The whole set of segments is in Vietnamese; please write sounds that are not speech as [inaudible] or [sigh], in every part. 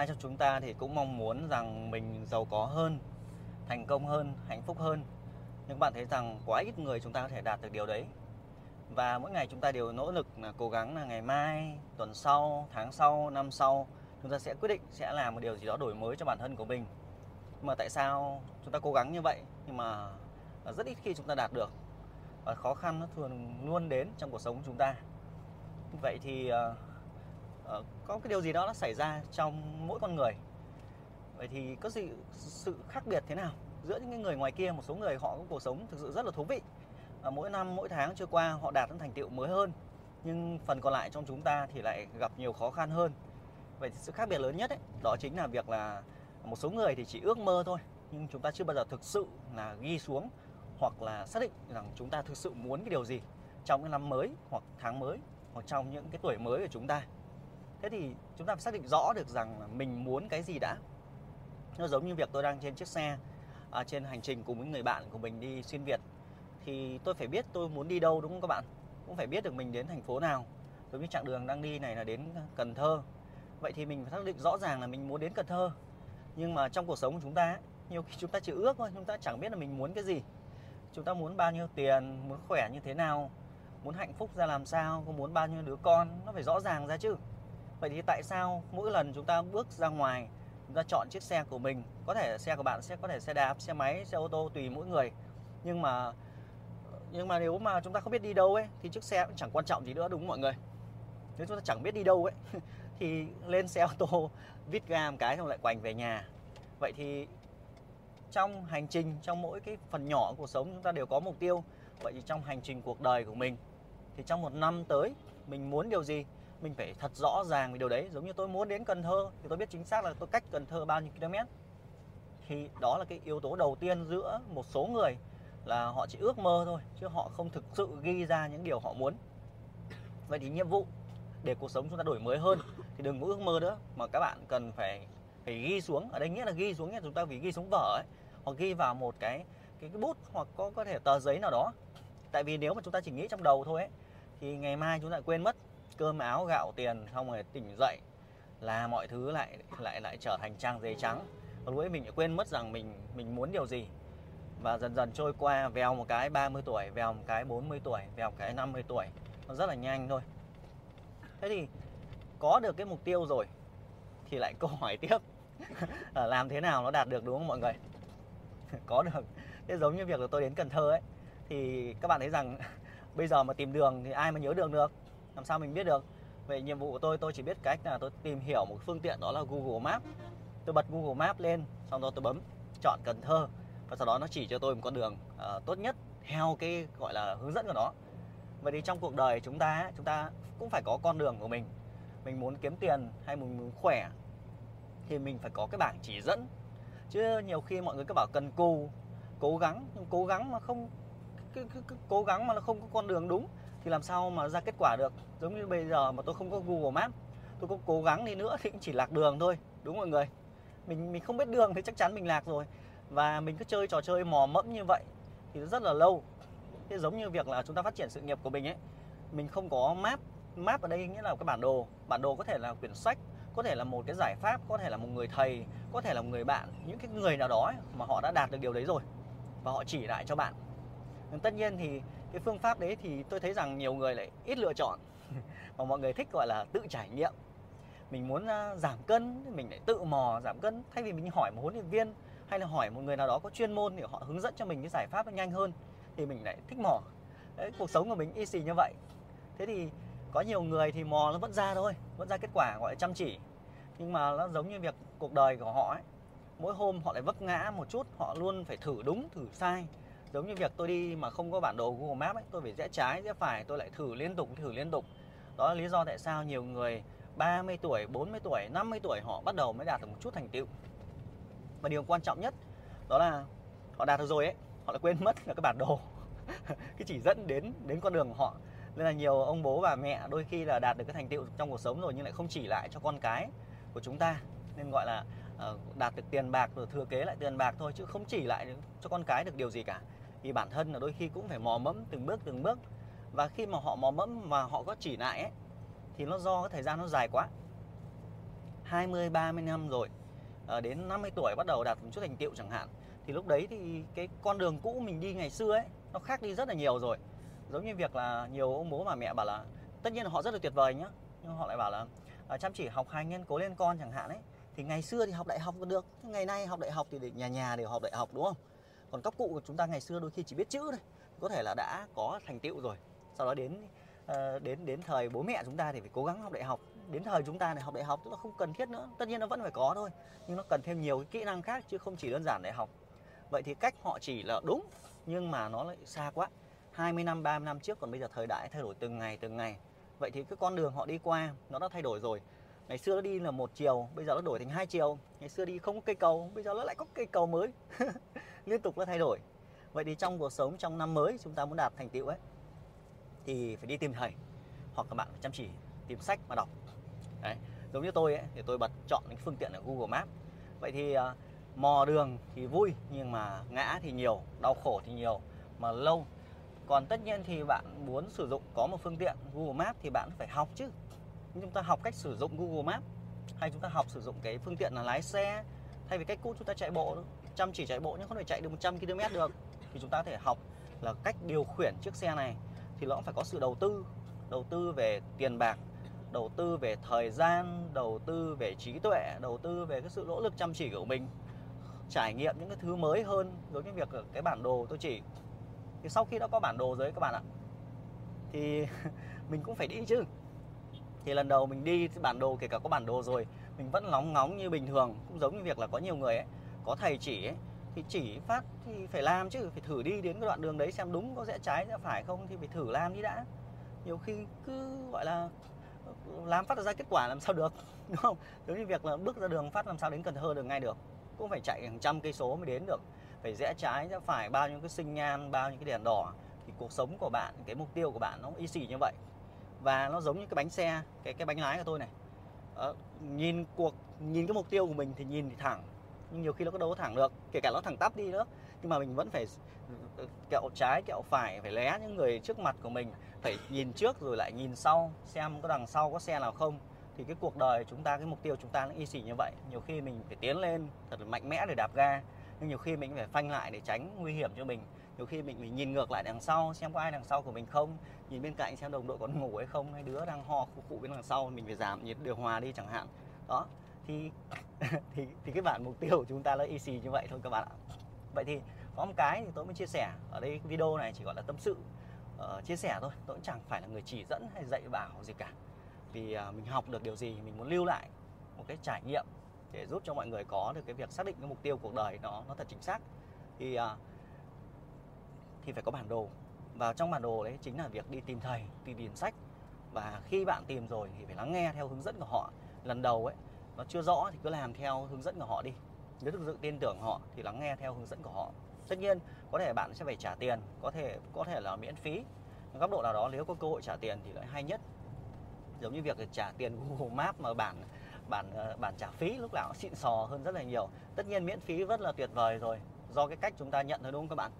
ai trong chúng ta thì cũng mong muốn rằng mình giàu có hơn, thành công hơn, hạnh phúc hơn. Nhưng bạn thấy rằng quá ít người chúng ta có thể đạt được điều đấy. Và mỗi ngày chúng ta đều nỗ lực là cố gắng là ngày mai, tuần sau, tháng sau, năm sau, chúng ta sẽ quyết định sẽ làm một điều gì đó đổi mới cho bản thân của mình. Nhưng mà tại sao chúng ta cố gắng như vậy? Nhưng mà rất ít khi chúng ta đạt được. Và khó khăn nó thường luôn đến trong cuộc sống của chúng ta. Vậy thì ờ, uh, có cái điều gì đó nó xảy ra trong mỗi con người. Vậy thì có gì sự khác biệt thế nào giữa những người ngoài kia một số người họ có cuộc sống thực sự rất là thú vị và mỗi năm mỗi tháng trôi qua họ đạt những thành tiệu mới hơn nhưng phần còn lại trong chúng ta thì lại gặp nhiều khó khăn hơn. Vậy thì sự khác biệt lớn nhất ấy, đó chính là việc là một số người thì chỉ ước mơ thôi nhưng chúng ta chưa bao giờ thực sự là ghi xuống hoặc là xác định rằng chúng ta thực sự muốn cái điều gì trong cái năm mới hoặc tháng mới hoặc trong những cái tuổi mới của chúng ta thế thì chúng ta phải xác định rõ được rằng mình muốn cái gì đã. Nó giống như việc tôi đang trên chiếc xe à, trên hành trình cùng với người bạn của mình đi xuyên việt. Thì tôi phải biết tôi muốn đi đâu đúng không các bạn? Cũng phải biết được mình đến thành phố nào. Giống như chặng đường đang đi này là đến cần thơ. Vậy thì mình phải xác định rõ ràng là mình muốn đến cần thơ. Nhưng mà trong cuộc sống của chúng ta nhiều khi chúng ta chỉ ước thôi chúng ta chẳng biết là mình muốn cái gì. Chúng ta muốn bao nhiêu tiền muốn khỏe như thế nào muốn hạnh phúc ra làm sao có muốn bao nhiêu đứa con nó phải rõ ràng ra chứ vậy thì tại sao mỗi lần chúng ta bước ra ngoài, chúng ta chọn chiếc xe của mình, có thể xe của bạn sẽ, có thể xe đạp, xe máy, xe ô tô, tùy mỗi người. Nhưng mà nhưng mà nếu mà chúng ta không biết đi đâu ấy, thì chiếc xe cũng chẳng quan trọng gì nữa, đúng không mọi người? Nếu chúng ta chẳng biết đi đâu ấy, [laughs] thì lên xe ô tô, vít ga một cái xong lại quành về nhà. Vậy thì trong hành trình, trong mỗi cái phần nhỏ của cuộc sống chúng ta đều có mục tiêu. Vậy thì trong hành trình cuộc đời của mình, thì trong một năm tới, mình muốn điều gì? Mình phải thật rõ ràng về điều đấy. Giống như tôi muốn đến Cần Thơ thì tôi biết chính xác là tôi cách Cần Thơ bao nhiêu km. Thì đó là cái yếu tố đầu tiên giữa một số người là họ chỉ ước mơ thôi chứ họ không thực sự ghi ra những điều họ muốn. Vậy thì nhiệm vụ để cuộc sống chúng ta đổi mới hơn thì đừng có ước mơ nữa mà các bạn cần phải phải ghi xuống. Ở đây nghĩa là ghi xuống nhé chúng ta vì ghi xuống vở ấy. Hoặc ghi vào một cái cái, cái bút hoặc có có thể tờ giấy nào đó. Tại vì nếu mà chúng ta chỉ nghĩ trong đầu thôi ấy thì ngày mai chúng ta quên mất cơm áo gạo tiền xong rồi tỉnh dậy là mọi thứ lại lại lại trở thành trang giấy trắng. Và lúc ấy mình lại quên mất rằng mình mình muốn điều gì. Và dần dần trôi qua, vèo một cái 30 tuổi, vèo một cái 40 tuổi, vèo một cái 50 tuổi. Nó rất là nhanh thôi. Thế thì có được cái mục tiêu rồi thì lại câu hỏi tiếp. [laughs] Là làm thế nào nó đạt được, đúng không mọi người? [laughs] Có được. Thế giống như việc là tôi đến Cần Thơ ấy, thì các bạn thấy rằng [laughs] bây giờ mà tìm đường thì ai mà nhớ đường được? Làm sao mình biết được? Về nhiệm vụ của tôi tôi chỉ biết cách là tôi tìm hiểu một phương tiện đó là Google Maps. Tôi bật Google Maps lên xong đó tôi bấm chọn Cần Thơ. Và sau đó nó chỉ cho tôi một con đường uh, tốt nhất theo cái gọi là hướng dẫn của nó. Vậy thì trong cuộc đời chúng ta chúng ta cũng phải có con đường của mình. Mình muốn kiếm tiền hay mình muốn khỏe thì mình phải có cái bảng chỉ dẫn. Chứ nhiều khi mọi người cứ bảo cần cù cố gắng nhưng cố gắng mà không cứ, cứ, cứ cố gắng mà nó không có con đường đúng thì làm sao mà ra kết quả được? Giống như bây giờ mà tôi không có Google Maps tôi có cố gắng đi nữa thì cũng chỉ lạc đường thôi đúng mọi người? Mình mình không biết đường thì chắc chắn mình lạc rồi. Và mình cứ chơi trò chơi mò mẫm như vậy thì rất là lâu. Thế giống như việc là chúng ta phát triển sự nghiệp của mình ấy mình không có map map ở đây nghĩa là cái bản đồ. Bản đồ có thể là quyển sách có thể là một cái giải pháp có thể là một người thầy có thể là một người bạn những cái người nào đó ấy, mà họ đã đạt được điều đấy rồi và họ chỉ lại cho bạn. Nhưng tất nhiên thì cái phương pháp đấy thì tôi thấy rằng nhiều người lại ít lựa chọn. [laughs] Mà mọi người thích gọi là tự trải nghiệm. Mình muốn giảm cân mình lại tự mò giảm cân. Thay vì mình hỏi một huấn luyện viên hay là hỏi một người nào đó có chuyên môn để họ hướng dẫn cho mình cái giải pháp nó nhanh hơn thì mình lại thích mò. Đấy, cuộc sống của mình y xì như vậy. Thế thì có nhiều người thì mò nó vẫn ra thôi vẫn ra kết quả gọi là chăm chỉ. Nhưng mà nó giống như việc cuộc đời của họ ấy. Mỗi hôm họ lại vấp ngã một chút họ luôn phải thử đúng thử sai giống như việc tôi đi mà không có bản đồ Google Maps ấy, tôi phải rẽ trái, rẽ phải, tôi lại thử liên tục, thử liên tục. Đó là lý do tại sao nhiều người 30 tuổi 40 tuổi 50 tuổi họ bắt đầu mới đạt được một chút thành tựu. Và điều quan trọng nhất đó là họ đạt được rồi ấy, họ lại quên mất là cái bản đồ. [laughs] Cái chỉ dẫn đến đến con đường của họ. Nên là nhiều ông bố bà mẹ đôi khi là đạt được cái thành tựu trong cuộc sống rồi nhưng lại không chỉ lại cho con cái của chúng ta. Nên gọi là ờ, đạt được tiền bạc rồi thừa kế lại tiền bạc thôi chứ không chỉ lại cho con cái được điều gì cả thì bản thân là đôi khi cũng phải mò mẫm từng bước từng bước. Và khi mà họ mò mẫm mà họ có chỉ lại ấy thì nó do cái thời gian nó dài quá. 20 30 năm rồi à, đến 50 tuổi bắt đầu đạt một chút thành tiệu chẳng hạn thì lúc đấy thì cái con đường cũ mình đi ngày xưa ấy nó khác đi rất là nhiều rồi. Giống như việc là nhiều ông bố bà mẹ bảo là tất nhiên là họ rất là tuyệt vời nhá nhưng họ lại bảo là à, chăm chỉ học hành nên cố lên con chẳng hạn ấy thì ngày xưa thì học đại học còn được ngày nay học đại học thì để nhà nhà đều học đại học đúng không? Còn các cụ của chúng ta ngày xưa đôi khi chỉ biết chữ thôi. Có thể là đã có thành tựu rồi. Sau đó đến ờ, đến đến thời bố mẹ chúng ta thì phải cố gắng học đại học. Đến thời chúng ta này học đại học tức là không cần thiết nữa. Tất nhiên nó vẫn phải có thôi, nhưng nó cần thêm nhiều cái kỹ năng khác chứ không chỉ đơn giản đại học. Vậy thì cách họ chỉ là đúng, nhưng mà nó lại xa quá. 20 năm 30 năm trước, còn bây giờ thời đại thay đổi từng ngày từng ngày. Vậy thì cái con đường họ đi qua, nó đã thay đổi rồi. Ngày xưa nó đi là một chiều, bây giờ nó đổi thành hai chiều. Ngày xưa đi không có cây cầu, bây giờ nó lại có cây cầu mới. [laughs] liên tục nó thay đổi. Vậy thì trong cuộc sống trong năm mới chúng ta muốn đạt thành tựu ấy thì phải đi tìm thầy hoặc các bạn phải chăm chỉ tìm sách mà đọc. Đấy giống như tôi ấy thì tôi bật chọn những phương tiện ở Google Maps. Vậy thì uh, mò đường thì vui nhưng mà ngã thì nhiều đau khổ thì nhiều mà lâu. Còn tất nhiên thì bạn muốn sử dụng có một phương tiện Google Maps thì bạn phải học chứ. Chúng ta học cách sử dụng Google Maps hay chúng ta học sử dụng cái phương tiện là lái xe thay vì cách cũ chúng ta chạy bộ chăm chỉ chạy bộ nhưng không thể chạy được 100 km được. Thì chúng ta có thể học là cách điều khiển chiếc xe này thì nó cũng phải có sự đầu tư đầu tư về tiền bạc, đầu tư về thời gian, đầu tư về trí tuệ, đầu tư về cái sự nỗ lực chăm chỉ của mình, trải nghiệm những cái thứ mới hơn giống như việc cái bản đồ tôi chỉ. Thì sau khi đã có bản đồ rồi các bạn ạ, thì [laughs] mình cũng phải đi chứ. Thì lần đầu mình đi bản đồ, kể cả có bản đồ rồi, mình vẫn lóng ngóng như bình thường. Cũng giống như việc là có nhiều người ấy có thầy chỉ ấy, thì chỉ phát thì phải làm chứ phải thử đi đến cái đoạn đường đấy xem đúng có rẽ trái rẽ phải không thì phải thử làm đi đã. Nhiều khi cứ gọi là làm phát ra kết quả làm sao được [laughs] đúng không? Giống như việc là bước ra đường phát làm sao đến Cần Thơ được ngay được cũng phải chạy hàng trăm cây số mới đến được. Phải rẽ trái rẽ phải bao nhiêu cái sinh nhan bao nhiêu cái đèn đỏ thì cuộc sống của bạn cái mục tiêu của bạn nó y xì như vậy. Và nó giống như cái bánh xe cái cái bánh lái của tôi này. Đó, nhìn cuộc nhìn cái mục tiêu của mình thì nhìn thì thẳng nhưng nhiều khi nó có đâu có thẳng được, kể cả nó thẳng tắp đi nữa. Nhưng mà mình vẫn phải ừ, kẹo trái, kẹo phải phải lé những người trước mặt của mình, phải nhìn trước rồi lại nhìn sau, xem có đằng sau có xe nào không. Thì cái cuộc đời chúng ta, cái mục tiêu chúng ta nó y xỉ như vậy. Nhiều khi mình phải tiến lên thật là mạnh mẽ để đạp ga, nhưng nhiều khi mình phải phanh lại để tránh nguy hiểm cho mình. Nhiều khi mình mình nhìn ngược lại đằng sau, xem có ai đằng sau của mình không, nhìn bên cạnh xem đồng đội có ngủ hay không, hay đứa đang ho khu cụ bên đằng sau, mình phải giảm nhiệt điều hòa đi chẳng hạn. Đó thì [laughs] thì thì cái bản mục tiêu của chúng ta là easy như vậy thôi các bạn ạ. Vậy thì có một cái thì tôi mới chia sẻ. Ở đây video này chỉ gọi là tâm sự uh, chia sẻ thôi. Tôi cũng chẳng phải là người chỉ dẫn hay dạy bảo gì cả. Vì uh, mình học được điều gì mình muốn lưu lại một cái trải nghiệm để giúp cho mọi người có được cái việc xác định cái mục tiêu cuộc đời nó nó thật chính xác. Thì uh, thì phải có bản đồ. Và trong bản đồ đấy chính là việc đi tìm thầy đi tìm sách. Và khi bạn tìm rồi thì phải lắng nghe theo hướng dẫn của họ. Lần đầu ấy nó chưa rõ thì cứ làm theo hướng dẫn của họ đi. Nếu thực sự tin tưởng họ thì lắng nghe theo hướng dẫn của họ. Tất nhiên, có thể bạn sẽ phải trả tiền, có thể có thể là miễn phí. Góc độ nào đó, nếu có cơ hội trả tiền thì lại hay nhất. Giống như việc trả tiền Google Maps mà bản bản ờ, bản trả phí lúc nào xịn sò hơn rất là nhiều. Tất nhiên miễn phí rất là tuyệt vời rồi, do cái cách chúng ta nhận thôi, đúng không các bạn?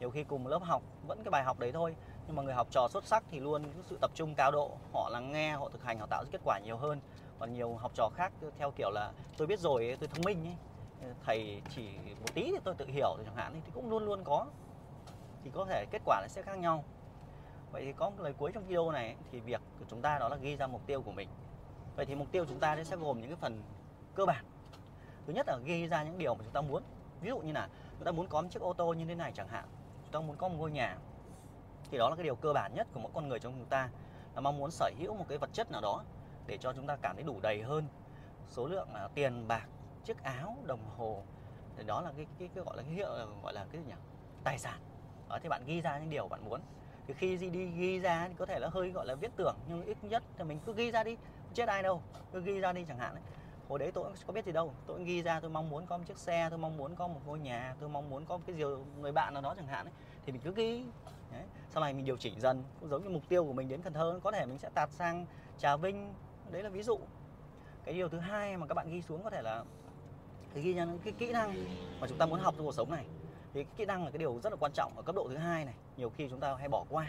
Nhiều khi cùng lớp học, vẫn cái bài học đấy thôi. Nhưng mà người học trò xuất sắc thì luôn sự tập trung cao độ, họ lắng nghe, họ thực hành, họ tạo ra kết quả nhiều hơn còn nhiều học trò khác, theo kiểu là tôi biết rồi tôi thông minh ấy. Thầy chỉ một tí thì tôi tự hiểu thì chẳng hạn thì cũng luôn luôn có. Thì có thể kết quả sẽ khác nhau. Vậy thì có một lời cuối trong video này thì việc của chúng ta đó là ghi ra mục tiêu của mình. Vậy thì mục tiêu chúng ta sẽ gồm những cái phần cơ bản. Thứ nhất là ghi ra những điều mà chúng ta muốn. Ví dụ như là chúng ta muốn có một chiếc ô tô như thế này chẳng hạn. Chúng ta muốn có một ngôi nhà. Thì đó là cái điều cơ bản nhất của mỗi con người trong chúng ta. Là mong muốn sở hữu một cái vật chất nào đó để cho chúng ta cảm thấy đủ đầy hơn số lượng uh, tiền bạc chiếc áo đồng hồ thì đó là cái cái, cái gọi là cái hiệu gọi là cái gì nhỉ tài sản đó thì bạn ghi ra những điều bạn muốn thì khi gì đi ghi ra thì có thể là hơi gọi là viết tưởng nhưng ít nhất thì mình cứ ghi ra đi chết ai đâu cứ ghi ra đi chẳng hạn ấy. hồi đấy tôi có biết gì đâu tôi ghi ra tôi mong muốn có một chiếc xe tôi mong muốn có một ngôi nhà tôi mong muốn có một cái gì người bạn nào đó chẳng hạn ấy. thì mình cứ ghi đấy. sau này mình điều chỉnh dần cũng giống như mục tiêu của mình đến Cần Thơ có thể mình sẽ tạt sang Trà Vinh đấy là ví dụ. Cái điều thứ hai mà các bạn ghi xuống có thể là cái ghi nhận cái kỹ năng mà chúng ta muốn học trong cuộc sống này. Thì cái kỹ năng là cái điều rất là quan trọng ở cấp độ thứ hai này nhiều khi chúng ta hay bỏ qua.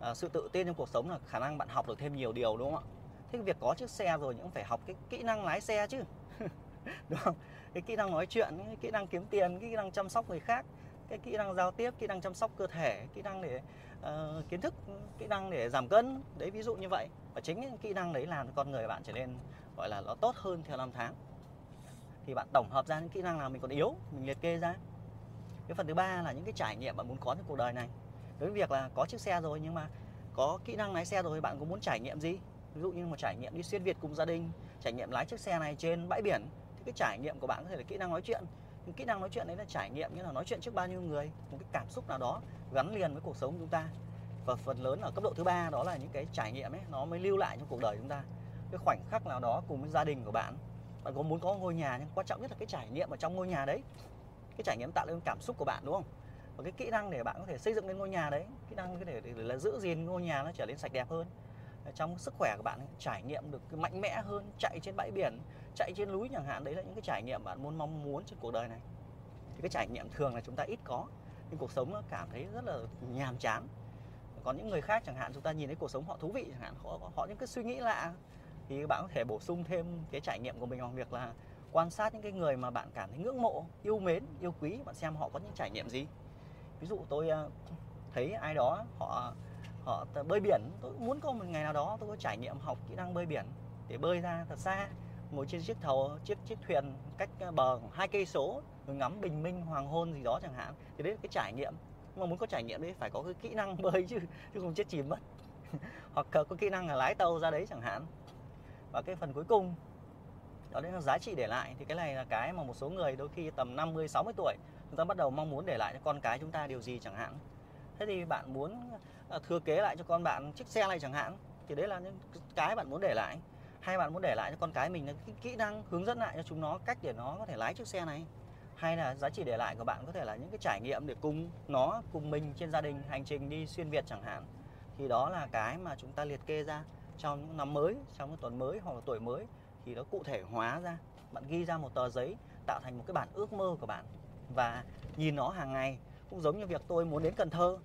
À, sự tự tin trong cuộc sống là khả năng bạn học được thêm nhiều điều đúng không ạ? Thế việc có chiếc xe rồi những phải học cái kỹ năng lái xe chứ. [laughs] Đúng không? Cái kỹ năng nói chuyện cái kỹ năng kiếm tiền cái kỹ năng chăm sóc người khác cái kỹ năng giao tiếp kỹ năng chăm sóc cơ thể kỹ năng để uh, kiến thức kỹ năng để giảm cân. Đấy ví dụ như vậy. Và chính những kỹ năng đấy làm cho con người bạn trở nên gọi là nó tốt hơn theo năm tháng. Thì bạn tổng hợp ra những kỹ năng nào mình còn yếu mình liệt kê ra. Cái phần thứ ba là những cái trải nghiệm bạn muốn có trong cuộc đời này. Với việc là có chiếc xe rồi nhưng mà có kỹ năng lái xe rồi bạn có muốn trải nghiệm gì? Ví dụ như một trải nghiệm đi xuyên việt cùng gia đình trải nghiệm lái chiếc xe này trên bãi biển thì cái trải nghiệm của bạn có thể là kỹ năng nói chuyện những kỹ năng nói chuyện đấy là trải nghiệm như là nói chuyện trước bao nhiêu người một cái cảm xúc nào đó gắn liền với cuộc sống của chúng ta. Và phần lớn ở cấp độ thứ ba đó là những cái trải nghiệm ấy nó mới lưu lại trong cuộc đời chúng ta. Cái khoảnh khắc nào đó cùng với gia đình của bạn bạn có muốn có ngôi nhà nhưng quan trọng nhất là cái trải nghiệm ở trong ngôi nhà đấy. Cái trải nghiệm tạo nên cảm xúc của bạn đúng không? Và cái kỹ năng để bạn có thể xây dựng lên ngôi nhà đấy kỹ năng có thể để, để là giữ gìn ngôi nhà nó trở nên sạch đẹp hơn trong sức khỏe của bạn trải nghiệm được cái mạnh mẽ hơn chạy trên bãi biển, chạy trên núi chẳng hạn, đấy là những cái trải nghiệm bạn muốn mong muốn trên cuộc đời này. Thì cái trải nghiệm thường là chúng ta ít có, nhưng cuộc sống nó cảm thấy rất là nhàm chán. Còn những người khác chẳng hạn, chúng ta nhìn thấy cuộc sống họ thú vị chẳng hạn, họ họ những cái suy nghĩ lạ, thì bạn có thể bổ sung thêm cái trải nghiệm của mình bằng việc là quan sát những cái người mà bạn cảm thấy ngưỡng mộ, yêu mến, yêu quý, bạn xem họ có những trải nghiệm gì. Ví dụ tôi ờ, thấy ai đó họ họ bơi biển. Tôi muốn có một ngày nào đó tôi có trải nghiệm học kỹ năng bơi biển, để bơi ra thật xa, ngồi trên chiếc thầu, chiếc chiếc thuyền cách ờ, bờ hai cây số, rồi ngắm bình minh, hoàng hôn gì đó chẳng hạn. Thì đấy là cái trải nghiệm. Nhưng mà muốn có trải nghiệm đấy phải có cái kỹ năng [laughs] bơi chứ chứ không chết chìm mất. [laughs] Hoặc ờ, có kỹ năng là lái tàu ra đấy chẳng hạn. Và cái phần cuối cùng, đó đấy là giá trị để lại. Thì cái này là cái mà một số người đôi khi tầm 50 60 tuổi chúng ta bắt đầu mong muốn để lại cho con cái chúng ta điều gì chẳng hạn thế thì bạn muốn ờ, thừa kế lại cho con bạn chiếc xe này chẳng hạn, thì đấy là những cái bạn muốn để lại. Hay bạn muốn để lại cho con cái mình là cái kỹ năng hướng dẫn lại cho chúng nó cách để nó có thể lái chiếc xe này. Hay là giá trị để lại của bạn có thể là những cái trải nghiệm để cùng nó, cùng mình trên gia đình, hành trình đi xuyên việt chẳng hạn. Thì đó là cái mà chúng ta liệt kê ra trong những năm mới, trong những tuần mới hoặc là tuổi mới. Thì nó cụ thể hóa ra, bạn ghi ra một tờ giấy tạo thành một cái bản ước mơ của bạn và nhìn nó hàng ngày cũng giống như việc tôi muốn đến Cần Thơ.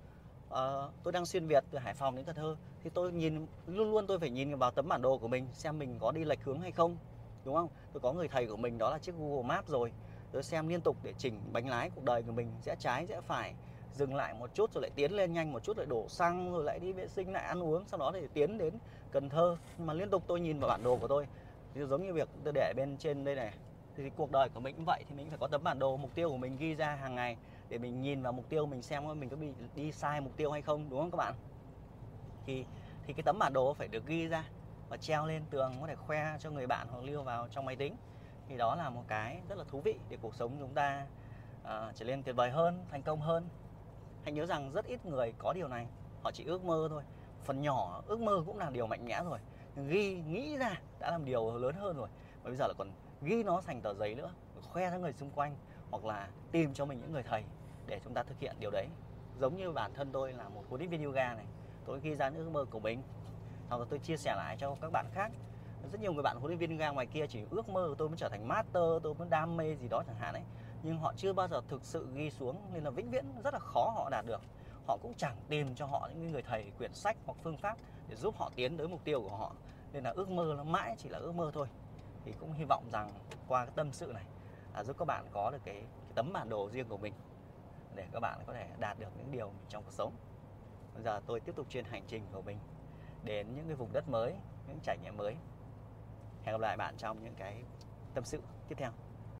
Uh, tôi đang xuyên Việt từ Hải Phòng đến Cần Thơ thì tôi nhìn luôn luôn tôi phải nhìn vào tấm bản đồ của mình xem mình có đi lệch hướng hay không đúng không? Tôi có người thầy của mình đó là chiếc Google Maps rồi. Tôi xem liên tục để chỉnh bánh lái cuộc đời của mình rẽ trái rẽ phải dừng lại một chút rồi lại tiến lên nhanh một chút lại đổ xăng rồi lại đi vệ sinh lại ăn uống sau đó thì tiến đến Cần Thơ. Mà liên tục tôi nhìn vào bản đồ của tôi thì giống như việc tôi để bên trên đây này thì cuộc đời của mình cũng vậy thì mình phải có tấm bản đồ mục tiêu của mình ghi ra hàng ngày để mình nhìn vào mục tiêu mình xem mình có bị đi sai mục tiêu hay không đúng không các bạn? Thì thì cái tấm bản đồ phải được ghi ra và treo lên tường có thể khoe cho người bạn hoặc lưu vào trong máy tính. Thì đó là một cái rất là thú vị để cuộc sống chúng ta uh, trở nên tuyệt vời hơn thành công hơn. Hãy nhớ rằng rất ít người có điều này họ chỉ ước mơ thôi. Phần nhỏ ước mơ cũng là điều mạnh mẽ rồi ghi nghĩ ra đã làm điều lớn hơn rồi. Và bây giờ là còn ghi nó thành tờ giấy nữa khoe cho người xung quanh hoặc là tìm cho mình những người thầy để chúng ta thực hiện điều đấy. Giống như bản thân tôi là một huấn luyện viên yoga này, tôi ghi ra những ước mơ của mình. Sau đó tôi chia sẻ lại cho các bạn khác. Rất nhiều người bạn huấn luyện viên yoga ngoài kia chỉ ước mơ tôi muốn trở thành master, tôi muốn đam mê gì đó chẳng hạn ấy. Nhưng họ chưa bao giờ thực sự ghi xuống, nên là vĩnh viễn rất là khó họ đạt được. Họ cũng chẳng tìm cho họ những người thầy quyển sách hoặc phương pháp để giúp họ tiến tới mục tiêu của họ. Nên là ước mơ nó mãi chỉ là ước mơ thôi. Thì cũng hy vọng rằng qua cái tâm sự này à, giúp các bạn có được cái, cái tấm bản đồ riêng của mình để các bạn có thể đạt được những điều trong cuộc sống. Bây giờ tôi tiếp tục trên hành trình của mình đến những cái vùng đất mới những trải nghiệm mới. Hẹn gặp lại bạn trong những cái tâm sự tiếp theo.